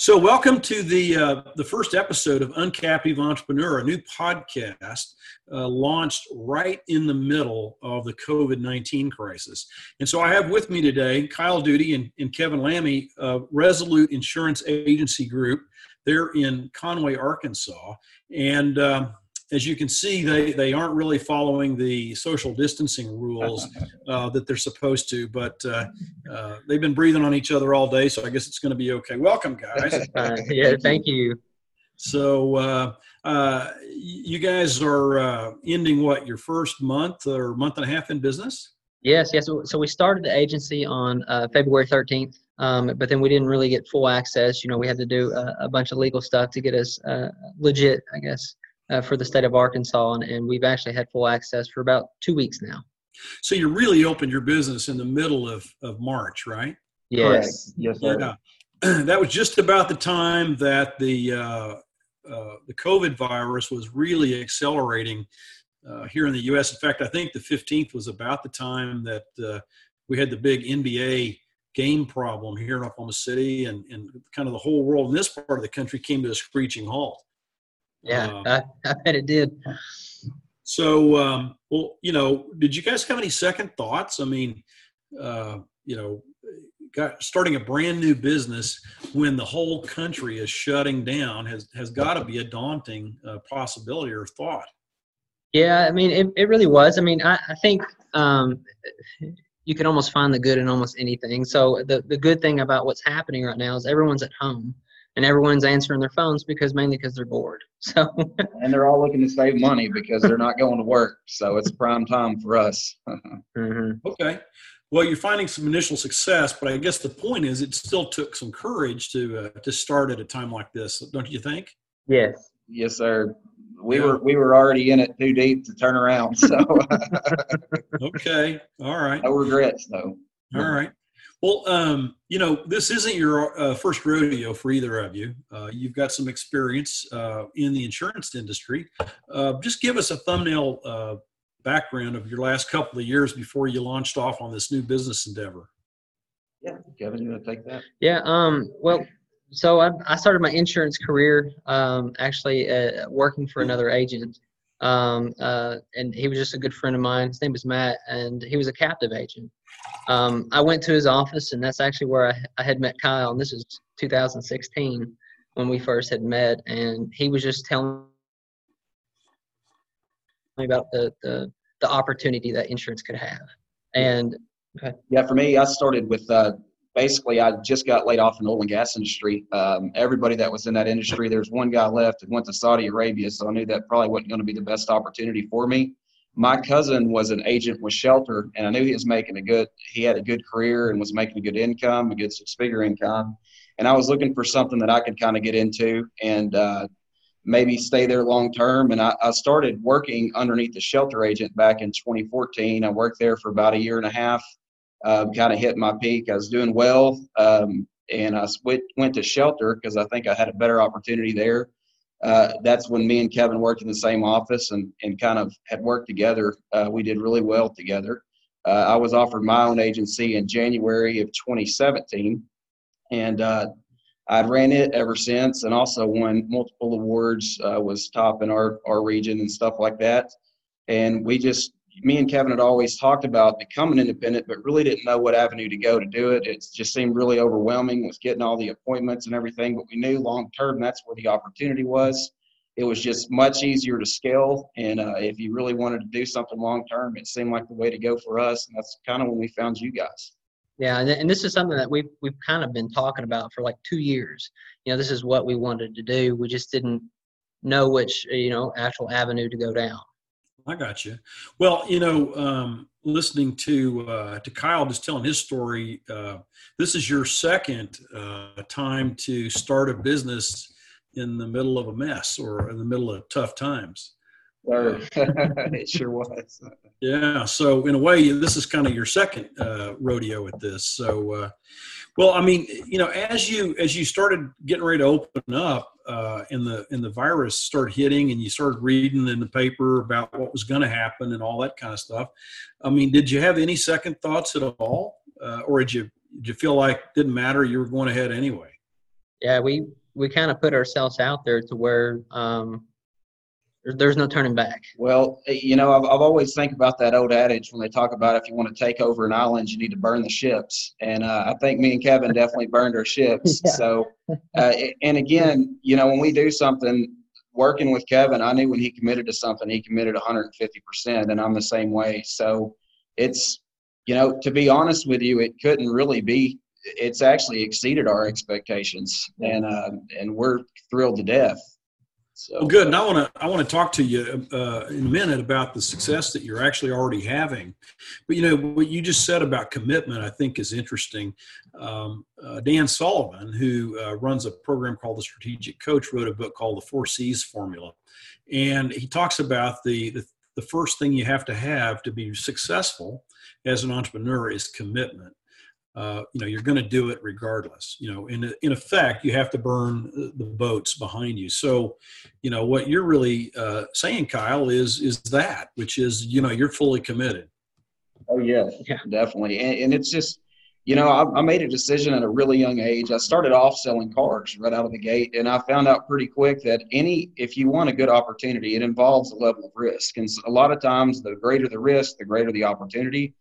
So, welcome to the uh, the first episode of Uncaptive Entrepreneur, a new podcast uh, launched right in the middle of the COVID nineteen crisis. And so, I have with me today Kyle Duty and, and Kevin Lammy, uh, Resolute Insurance Agency Group. They're in Conway, Arkansas, and um, as you can see, they, they aren't really following the social distancing rules uh, that they're supposed to, but uh, uh, they've been breathing on each other all day, so I guess it's going to be okay. Welcome, guys. yeah, thank you. So, uh, uh, you guys are uh, ending what, your first month or month and a half in business? Yes, yes. So, we started the agency on February 13th. Um, but then we didn't really get full access. You know, we had to do a, a bunch of legal stuff to get us legit, I guess uh, for the state of Arkansas, and, and we've actually had full access for about two weeks now. So you really opened your business in the middle of, of March, right? Yes. Yes, sir. Yeah. that was just about the time that the uh, uh, the COVID virus was really accelerating uh, here in the U.S. In fact, I think the 15th was about the time that uh, we had the big NBA game problem here in Oklahoma City, and, and kind of the whole world in this part of the country came to a screeching halt. Yeah, uh, I, I bet it did. So, um, well, you know, did you guys have any second thoughts? I mean, uh, you know, got starting a brand new business when the whole country is shutting down has has got to be a daunting uh, possibility or thought. Yeah, I mean, it, it really was. I mean, I, I think um, you can almost find the good in almost anything. So the the good thing about what's happening right now is everyone's at home and everyone's answering their phones because mainly because they're bored. So and they're all looking to save money because they're not going to work. So it's prime time for us. mm-hmm. Okay. Well, you're finding some initial success, but I guess the point is it still took some courage to uh, to start at a time like this, don't you think? Yes. Yes, sir. We yeah. were we were already in it too deep to turn around. So okay, all right. No regrets though. All right. Well, um, you know, this isn't your uh, first rodeo for either of you. Uh, you've got some experience uh, in the insurance industry. Uh, just give us a thumbnail uh, background of your last couple of years before you launched off on this new business endeavor. Yeah, Kevin, you want to take that? Yeah. Um, well, so I, I started my insurance career um, actually uh, working for another agent. Um, and he was just a good friend of mine. His name was Matt, and he was a captive agent. Um, I went to his office, and that's actually where I, I had met Kyle. And this is 2016 when we first had met, and he was just telling me about the the, the opportunity that insurance could have. And okay. yeah, for me, I started with uh, basically I just got laid off in the oil and gas industry. Um, everybody that was in that industry, there's one guy left and went to Saudi Arabia, so I knew that probably wasn't going to be the best opportunity for me my cousin was an agent with Shelter, and I knew he was making a good. He had a good career and was making a good income, a good six-figure income, and I was looking for something that I could kind of get into and uh, maybe stay there long term. And I, I, started working underneath the Shelter agent back in 2014. I worked there for about a year and a half. Uh, kind of hit my peak. I was doing well, um, and I went, went to Shelter because I think I had a better opportunity there uh, that's when me and Kevin worked in the same office and, and kind of had worked together. Uh, we did really well together. Uh, I was offered my own agency in January of 2017, and uh, I'd ran it ever since, and also won multiple awards. Was top in our our region and stuff like that. And we just me and Kevin had always talked about becoming independent, but really didn't know what avenue to go to do it. It just seemed really overwhelming with getting all the appointments and everything. But we knew long term that's where the opportunity was. It was just much easier to scale, and uh, if you really wanted to do something long term, it seemed like the way to go for us. And that's kind of when we found you guys. Yeah, and, and this is something that we've we've kind of been talking about for like two years. You know, this is what we wanted to do. We just didn't know which you know actual avenue to go down. I got you. Well, you know, um, listening to uh, to Kyle just telling his story, uh, this is your second uh, time to start a business in the middle of a mess or in the middle of tough times. it sure was. Yeah. So in a way, this is kind of your second uh, rodeo at this. So, uh, well, I mean, you know, as you as you started getting ready to open up, uh, and the and the virus started hitting, and you started reading in the paper about what was going to happen and all that kind of stuff. I mean, did you have any second thoughts at all, uh, or did you did you feel like didn't matter? You were going ahead anyway. yeah, we we kind of put ourselves out there to where um, there's, there's no turning back. Well, eh, you know, I've, I've always think about that old adage when they talk about if you want to take over an island, you need to burn the ships. And uh, I think me and Kevin definitely burned our ships. Yeah. So, uh, and again, you know, when we do something, working with Kevin, I knew when he committed to something, he committed 150%, and I'm the same way. So it's, you know, to be honest with you, it couldn't really be. It's actually exceeded our expectations, and uh, and we're thrilled to death. So Well, good. And I want to I want to talk to you uh, in a minute about the success that you're actually already having. But you know what you just said about commitment, I think is interesting. Um, uh, Dan Sullivan, who uh, runs a program called the Strategic Coach, wrote a book called the Four C's Formula, and he talks about the the, the first thing you have to have to be successful as an entrepreneur is commitment uh, you know you're going to do it regardless you know in, in effect you have to burn the boats behind you so you know what you're really uh, saying kyle is is that which is you know you're fully committed Oh yes, Yeah. definitely. And, and it's just, you know, I, I made a decision at a really young age. I started off selling cars right out of the gate, and I found out pretty quick that any, if you want a good opportunity, it involves a level of risk. And a lot of times, the greater the risk, the greater the opportunity.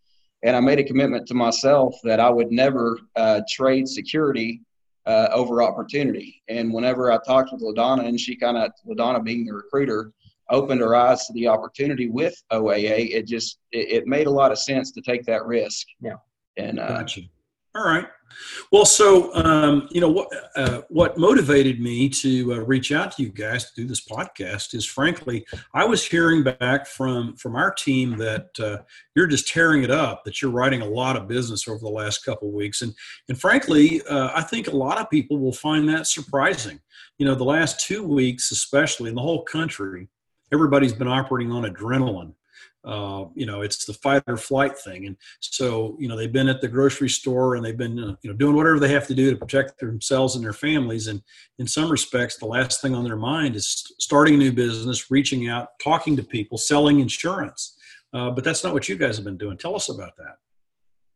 And I made a commitment to myself that I would never uh, trade security uh, over opportunity. And whenever I talked with Ladonna, and she kind of, Ladonna being the recruiter, opened her eyes to the opportunity with OAA, it just it, it made a lot of sense to take that risk. Yeah. And uh, Gotcha. All right. Well, so um, you know what uh, what motivated me to uh, reach out to you guys to do this podcast is, frankly, I was hearing back from from our team that uh, you're just tearing it up. That you're writing a lot of business over the last couple of weeks, and and frankly, uh, I think a lot of people will find that surprising. You know, the last two weeks, especially in the whole country, everybody's been operating on adrenaline uh, you know it's the fight or flight thing. And so you know they've been at the grocery store and they've been uh, you know doing whatever they have to do to protect themselves and their families. And in some respects the last thing on their mind is starting a new business reaching out talking to people selling insurance. Uh, but that's not what you guys have been doing. Tell us about that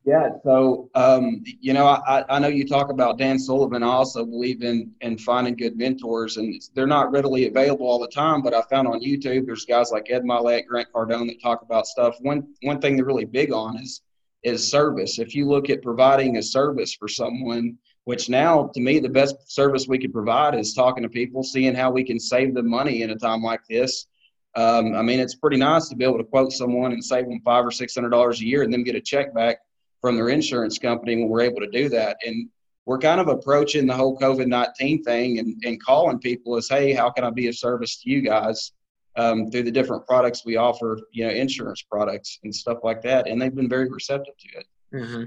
yeah, so um, you know, I, I know you talk about Dan Sullivan. I also believe in in finding good mentors, and they're not readily available all the time. But I found on YouTube, there's guys like Ed Mylett, Grant Cardone that talk about stuff. One one thing they're really big on is is service. If you look at providing a service for someone, which now to me the best service we could provide is talking to people, seeing how we can save them money in a time like this. Um, I mean, it's pretty nice to be able to quote someone and save them five or six hundred dollars a year, and then get a check back from their insurance company when we're able to do that. And we're kind of approaching the whole COVID 19 thing and, and calling people as, hey, how can I be of service to you guys um, through the different products we offer, you know, insurance products and stuff like that. And they've been very receptive to it. Mm-hmm.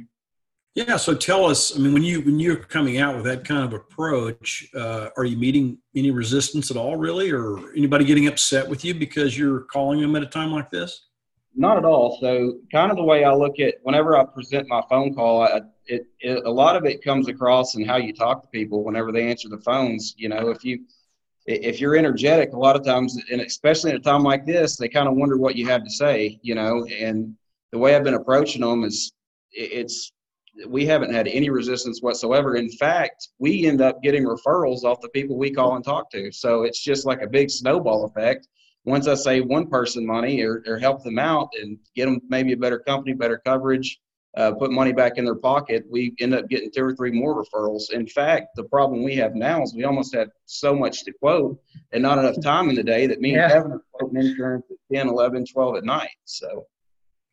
yeah so tell us i mean when you when you're coming out with that kind of approach uh, are you meeting any resistance at all really or anybody getting upset with you because you're calling them at a time like this Not at all. So, kind of the way I look at whenever I present my phone call, I, it, it a lot of it comes across in how you talk to people whenever they answer the phones. You know, if you if you're energetic, a lot of times, and especially at a time like this, they kind of wonder what you have to say. You know, and the way I've been approaching them is it's we haven't had any resistance whatsoever. In fact, we end up getting referrals off the people we call and talk to. So it's just like a big snowball effect once I save one person money or, or help them out and get them maybe a better company, better coverage, uh, put money back in their pocket, we end up getting two or three more referrals. In fact, the problem we have now is we almost have so much to quote and not enough time in the day that me Yeah. and Kevin are quoting insurance at 10, 11, 12 at night. So,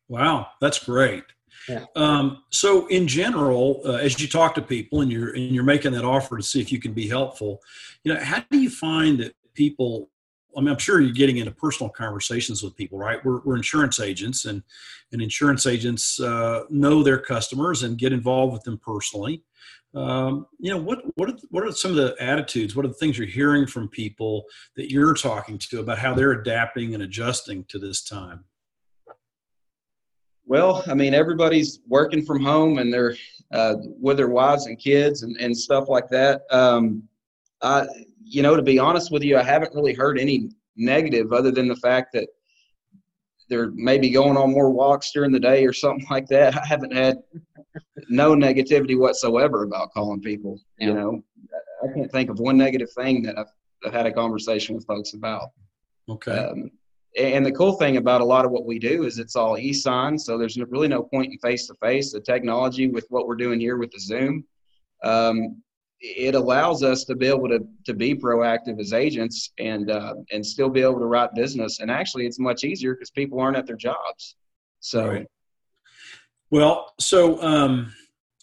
Wow, that's great. Yeah. Um, so, in general, uh, as you talk to people and you're and you're making that offer to see if you can be helpful, you know, how do you find that people? I mean, I'm sure you're getting into personal conversations with people, right? We're, we're insurance agents, and and insurance agents uh, know their customers and get involved with them personally. Um, you know, what what are, what are some of the attitudes? What are the things you're hearing from people that you're talking to about how they're adapting and adjusting to this time? well, I mean, everybody's working from home and they're uh, with their wives and kids and, and stuff like that. Um, I, you know, to be honest with you, I haven't really heard any negative other than the fact that they're maybe going on more walks during the day or something like that. I haven't had no negativity whatsoever about calling people. You know, I can't think of one negative thing that I've, I've had a conversation with folks about. Okay. Um, and the cool thing about a lot of what we do is it's all e-sign, so there's really no point in face to face. The technology with what we're doing here with the Zoom, um, it allows us to be able to to be proactive as agents and uh, and still be able to write business. And actually, it's much easier because people aren't at their jobs. So, right. well, so um,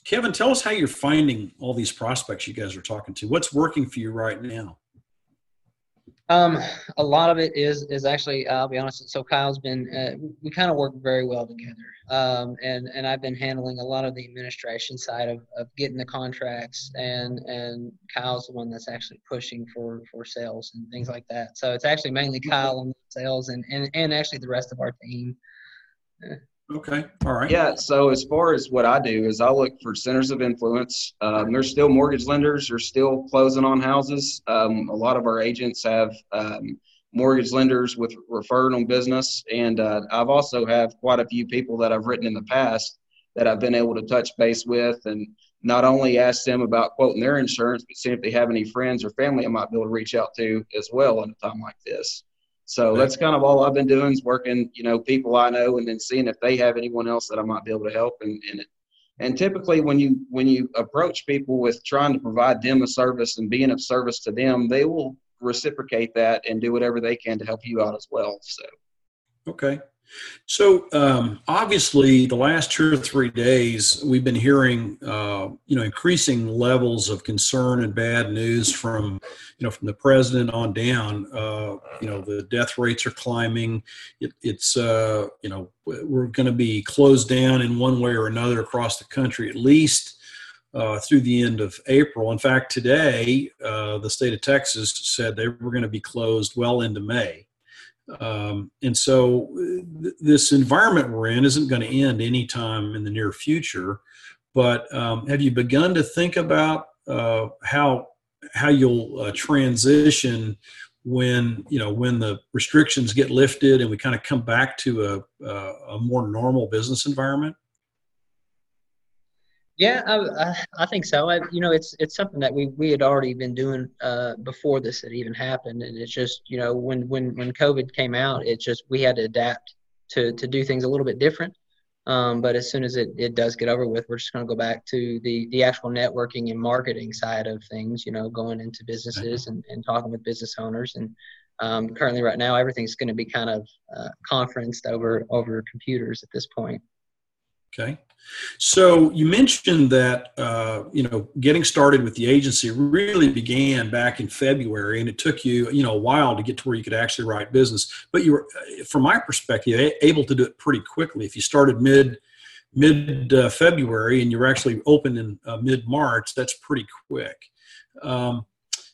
Kevin, tell us how you're finding all these prospects you guys are talking to. What's working for you right now? Um, a lot of it is is actually I'll be honest. So Kyle's been uh, we kind of work very well together, um, and and I've been handling a lot of the administration side of, of getting the contracts, and and Kyle's the one that's actually pushing for for sales and things like that. So it's actually mainly Kyle on sales, and and and actually the rest of our team. Okay. All right. Yeah. So as far as what I do is I look for centers of influence. Um, there's still mortgage lenders are still closing on houses. Um, a lot of our agents have um, mortgage lenders with referring on business, and uh, I've also have quite a few people that I've written in the past that I've been able to touch base with and not only ask them about quoting their insurance, but see if they have any friends or family I might be able to reach out to as well in a time like this. So that's kind of all I've been doing is working, you know, people I know and then seeing if they have anyone else that I might be able to help. And, and, and typically when you, when you approach people with trying to provide them a service and being of service to them, they will reciprocate that and do whatever they can to help you out as well. So. Okay. So um, obviously, the last two or three days, we've been hearing, uh, you know, increasing levels of concern and bad news from, you know, from the president on down. Uh, you know, the death rates are climbing. It, it's, uh, you know, we're going to be closed down in one way or another across the country, at least. Uh, through the end of April. In fact, today, uh, the state of Texas said they were going to be closed well into May. Um, and so th- this environment we're in isn't going to end anytime in the near future. But um, have you begun to think about uh, how how you'll uh, transition when you know when the restrictions get lifted and we kind of come back to a, a more normal business environment? Yeah, I, I think so. I, you know, it's it's something that we, we had already been doing uh, before this had even happened, and it's just you know when when when COVID came out, it's just we had to adapt to to do things a little bit different. Um, but as soon as it, it does get over with, we're just going to go back to the the actual networking and marketing side of things. You know, going into businesses and, and talking with business owners. And um, currently, right now, everything's going to be kind of uh, conferenced over over computers at this point. Okay. So you mentioned that uh, you know getting started with the agency really began back in February, and it took you you know a while to get to where you could actually write business. But you were, uh, from my perspective, able to do it pretty quickly. If you started mid mid uh, February and you were actually open in uh, mid March, that's pretty quick. Um,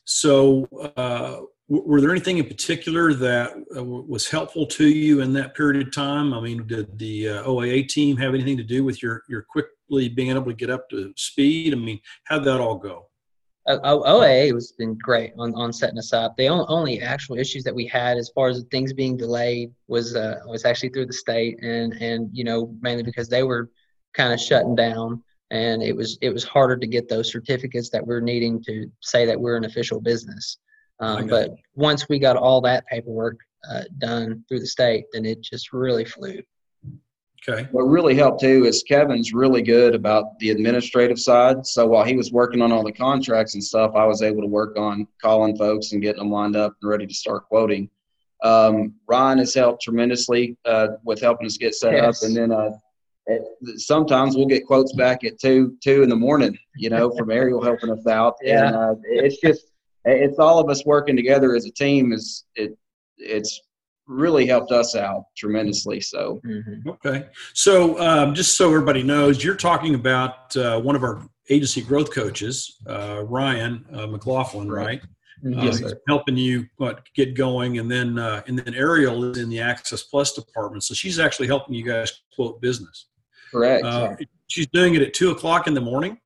so uh, were there anything in particular that uh, was helpful to you in that period of time? I mean, did the uh, OAA team have anything to do with your your quickly being able to get up to speed? I mean, how'd that all go? Uh, OAA has been great on, on setting us up. The only actual issues that we had as far as things being delayed was uh, was actually through the state and and you know mainly because they were kind of shutting down and it was it was harder to get those certificates that we're needing to say that we're an official business. Um, but once we got all that paperwork uh, done through the state, then it just really flew. Okay. What really helped too is Kevin's really good about the administrative side. So while he was working on all the contracts and stuff, I was able to work on calling folks and getting them lined up and ready to start quoting. Um, Ryan has helped tremendously uh, with helping us get set yes. up, and then uh, it, sometimes we'll get quotes back at two two in the morning, you know, from Ariel helping us out. Yeah. And uh, it's just it's all of us working together as a team is it it's really helped us out tremendously so. Mm-hmm. okay. So um, just so everybody knows you're talking about uh, one of our agency growth coaches uh, ryan uh, mclaughlin right, mm-hmm. yes, uh, helping you what, get going and then uh, and then ariel is in the access plus department so she's actually helping you guys quote business. Correct uh, she's doing it at two o'clock in the morning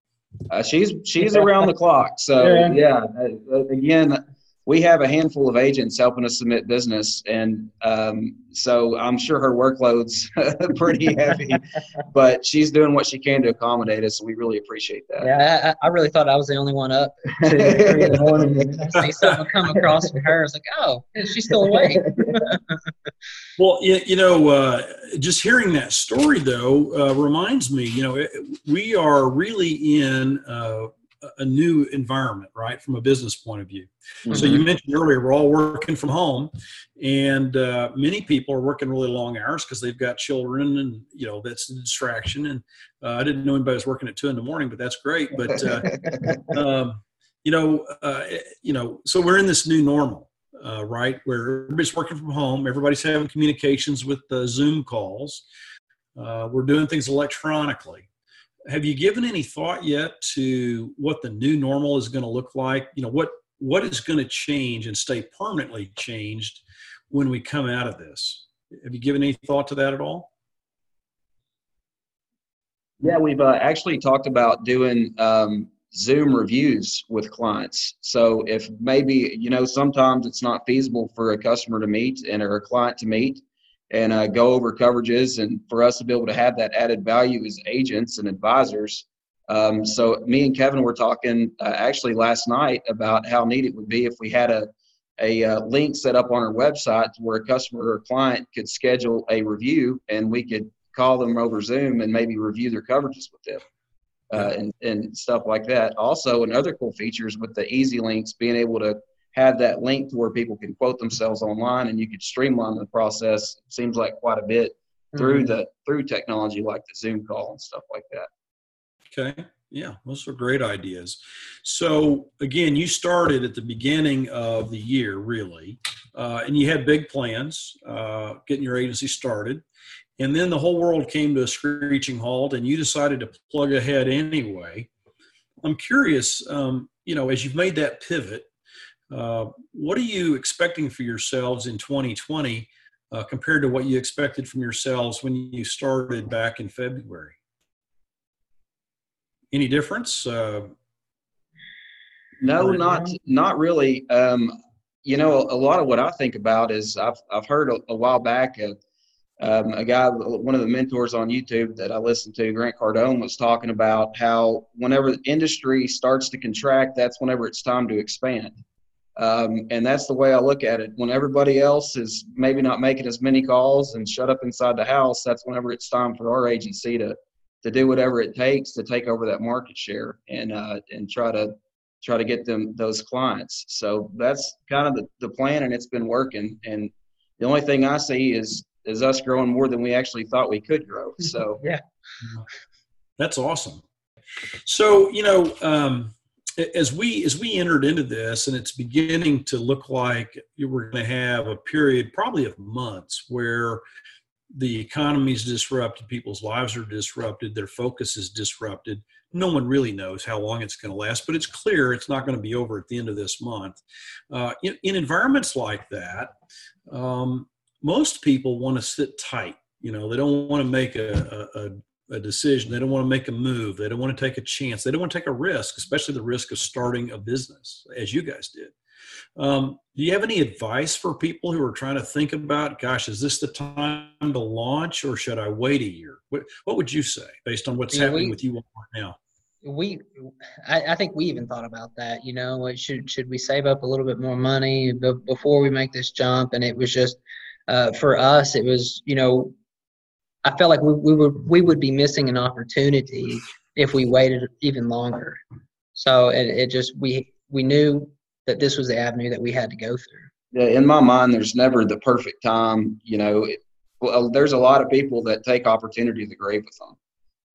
uh, she's she's around the clock. So yeah, uh, again, we have a handful of agents helping us submit business, and um, so I'm sure her workload's pretty heavy, but she's doing what she can to accommodate us. and we really appreciate that. Yeah, I, I really thought I was the only one up to three in the morning. I see something come across from her. I was like, oh, she's still awake. well, you, you know, uh, just hearing that story though uh, reminds me, you know, we are really in. Uh, a new environment, right, from a business point of view. Mm-hmm. So you mm-hmm. mentioned earlier we're all working from home, and uh, many people are working really long hours because they've got children, and you know that's a distraction. And uh, I didn't know anybody was working at two in the morning, but that's great. But uh, um, you know, uh, you know, so we're in this new normal. Uh, right, where everybody's working from home, everybody's having communications with the Zoom calls. Uh, we're doing things electronically have you given any thought yet to what the new normal is going to look like? You know, what what is going to change and stay permanently changed when we come out of this? Have you given any thought to that at all? Yeah, we've uh, actually talked about doing um, Zoom reviews with clients. So if maybe you know sometimes it's not feasible for a customer to meet and or a client to meet, and uh, go over coverages and for us to be able to have that added value as agents and advisors. Um, so me and Kevin were talking uh, actually last night about how neat it would be if we had a a uh, link set up on our website where a customer or client could schedule a review and we could call them over Zoom and maybe review their coverages with them. Uh, and, and stuff like that. Also, another cool features with the easy links, being able to have that link to where people can quote themselves online and you could streamline the process seems like quite a bit through mm-hmm. the through technology like the zoom call and stuff like that. Okay. Yeah those are great ideas. So again you started at the beginning of the year really uh, and you had big plans uh, getting your agency started and then the whole world came to a screeching halt and you decided to plug ahead anyway. I'm curious um, you know as you've made that pivot uh, what are you expecting for yourselves in 2020 uh, compared to what you expected from yourselves when you started back in February? Any difference? Uh, no, not not really. Um, you know, a lot of what I think about is I've I've heard a, a while back uh, um, a guy, one of the mentors on YouTube that I listened to, Grant Cardone, was talking about how whenever the industry starts to contract, that's whenever it's time to expand. Um, and that's the way I look at it. When everybody else is maybe not making as many calls and shut up inside the house, that's whenever it's time for our agency to to do whatever it takes to take over that market share and uh, and try to try to get them those clients. So that's kind of the, the plan, and it's been working. And the only thing I see is is us growing more than we actually thought we could grow. So yeah, that's awesome. So you know. Um, as we as we entered into this and it's beginning to look like we're going to have a period probably of months where the economy is disrupted people's lives are disrupted their focus is disrupted. No one really knows how long it's going to last but it's clear it's not going to be over at the end of this month. Uh, in, in, environments like that um, most people want to sit tight you know they don't want to make a, a, a decision. They don't want to make a move. They don't want to take a chance. They don't want to take a risk, especially the risk of starting a business, as you guys did. Um, do you have any advice for people who are trying to think about, gosh, is this the time to launch or should I wait a year? What, what would you say based on what's yeah, happening we, with you right now? We, I, I, think we even thought about that. You know, should should we save up a little bit more money before we make this jump? And it was just uh, for us, it was you know I felt like we, we would we would be missing an opportunity if we waited even longer. So it, it just we we knew that this was the avenue that we had to go through. Yeah, in my mind, there's never the perfect time. You know, it, well, there's a lot of people that take opportunity to the grave with them,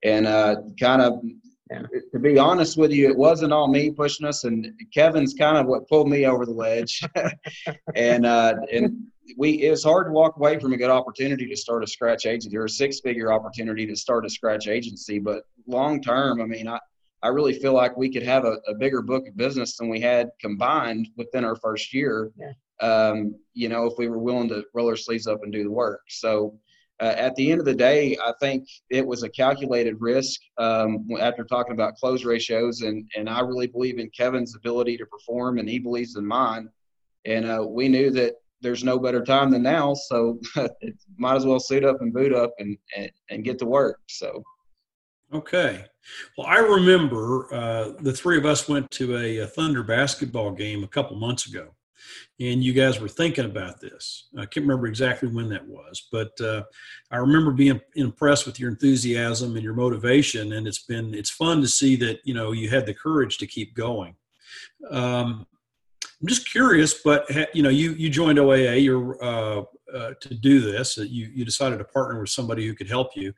and uh, kind of. Yeah. To be honest with you, it wasn't all me pushing us, and Kevin's kind of what pulled me over the ledge. and uh, and we it was hard to walk away from a good opportunity to start a scratch agency or a six figure opportunity to start a scratch agency. But long term, I mean, I, I really feel like we could have a, a bigger book of business than we had combined within our first year. Yeah. Um, you know, if we were willing to roll our sleeves up and do the work. So uh, at the end of the day, I think it was a calculated risk um, after talking about close ratios, and and I really believe in Kevin's ability to perform, and he believes in mine and uh, we knew that there's no better time than now, so might as well suit up and boot up and, and, and get to work. So. Okay. Well, I remember uh, the three of us went to a, a, Thunder basketball game a couple months ago, and you guys were thinking about this. I can't remember exactly when that was, but uh, I remember being impressed with your enthusiasm and your motivation, and it's been it's fun to see that you know you had the courage to keep going. Um, I'm just curious, but you know, you you joined OAA you're, uh, uh, to do this. You you decided to partner with somebody who could help you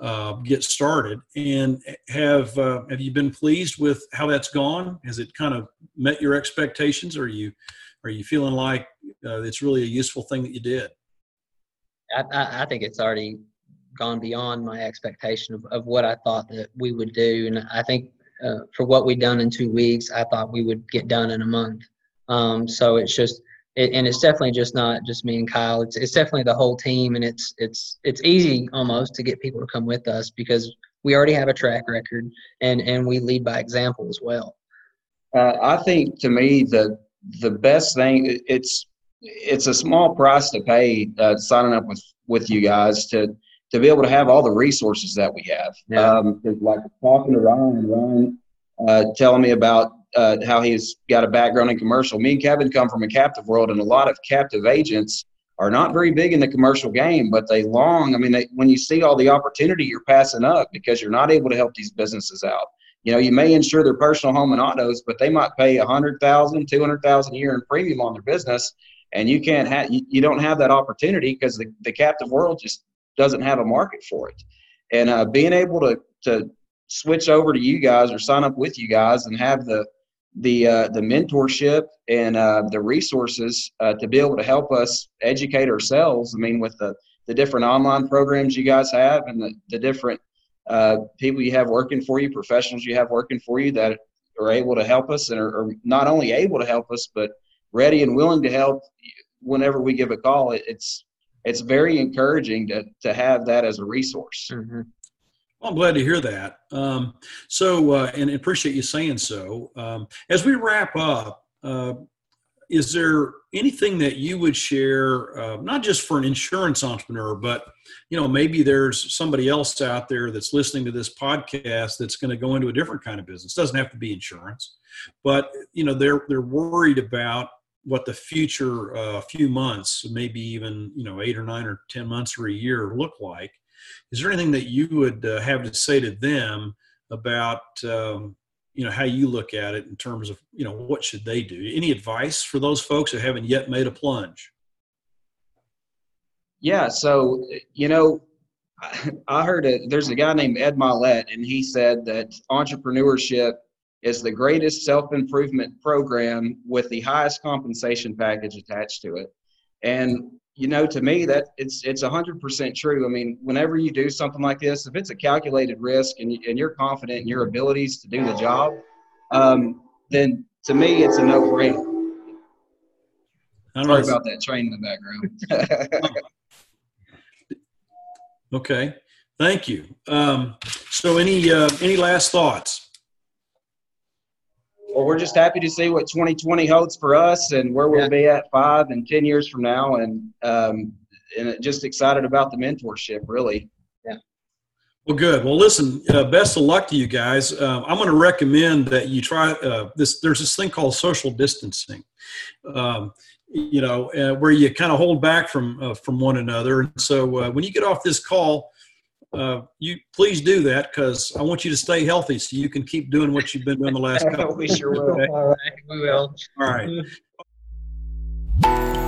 uh, get started. And have uh, have you been pleased with how that's gone? Has it kind of met your expectations? Or are you are you feeling like uh, it's really a useful thing that you did? I, I think it's already gone beyond my expectation of, of what I thought that we would do, and I think uh, for what we've done in two weeks, I thought we would get done in a month. Um, so it's just, it, and it's definitely just not just me and Kyle. It's it's definitely the whole team, and it's it's it's easy almost to get people to come with us because we already have a track record, and and we lead by example as well. Uh, I think to me the the best thing it's it's a small price to pay uh, signing up with with you guys to to be able to have all the resources that we have. Yeah. Um, like talking to Ryan, Ryan uh, telling me about uh, how he's got a background in commercial. Me and Kevin come from a captive world, and a lot of captive agents are not very big in the commercial game, but they long. I mean, they, when you see all the opportunity you're passing up because you're not able to help these businesses out. You know, you may insure their personal home and autos, but they might pay a hundred thousand, two hundred thousand a year in premium on their business, and you can't have you, you don't have that opportunity because the, the captive world just doesn't have a market for it. And uh, being able to to switch over to you guys or sign up with you guys and have the the uh, the mentorship and uh, the resources uh, to be able to help us educate ourselves. I mean, with the the different online programs you guys have and the, the different uh, people you have working for you, professionals you have working for you that are able to help us and are, are, not only able to help us, but ready and willing to help whenever we give a call. It, it's it's very encouraging to to have that as a resource. Mm-hmm. Well, I'm glad to hear that. Um, so, uh, and appreciate you saying so. Um, as we wrap up, uh, is there anything that you would share, uh, not just for an insurance entrepreneur, but you know maybe there's somebody else out there that's listening to this podcast that's going to go into a different kind of business. Doesn't have to be insurance, but you know they're they're worried about what the future uh, few months, maybe even you know eight or nine or ten months or a year look like is there anything that you would uh, have to say to them about um, you know how you look at it in terms of you know what should they do? Any advice for those folks who haven't yet made a plunge? Yeah so you know i heard it there's a guy named ed mylett and he said that entrepreneurship is the greatest self-improvement program with the highest compensation package attached to it. And you know, to me that it's it's a hundred percent true. I mean, whenever you do something like this, if it's a calculated risk and, you, and you're confident in your abilities to do the job, um, then to me it's a no-brainer. Sorry about that train in the background. okay, thank you. Um, so, any uh, any last thoughts? Well, we're just happy to see what 2020 holds for us and where we'll yeah. be at five and 10 years from now. And, um, and just excited about the mentorship, really. Yeah. Well, good. Well, listen, uh, best of luck to you guys. Uh, I'm going to recommend that you try uh, this. There's this thing called social distancing. Um, you know, uh, where you kind of hold back from uh, from one another. And so uh, when you get off this call, uh, you please do that because I want you to stay healthy so you can keep doing what you've been doing the last couple. we sure will. Okay? All right, we will. All right.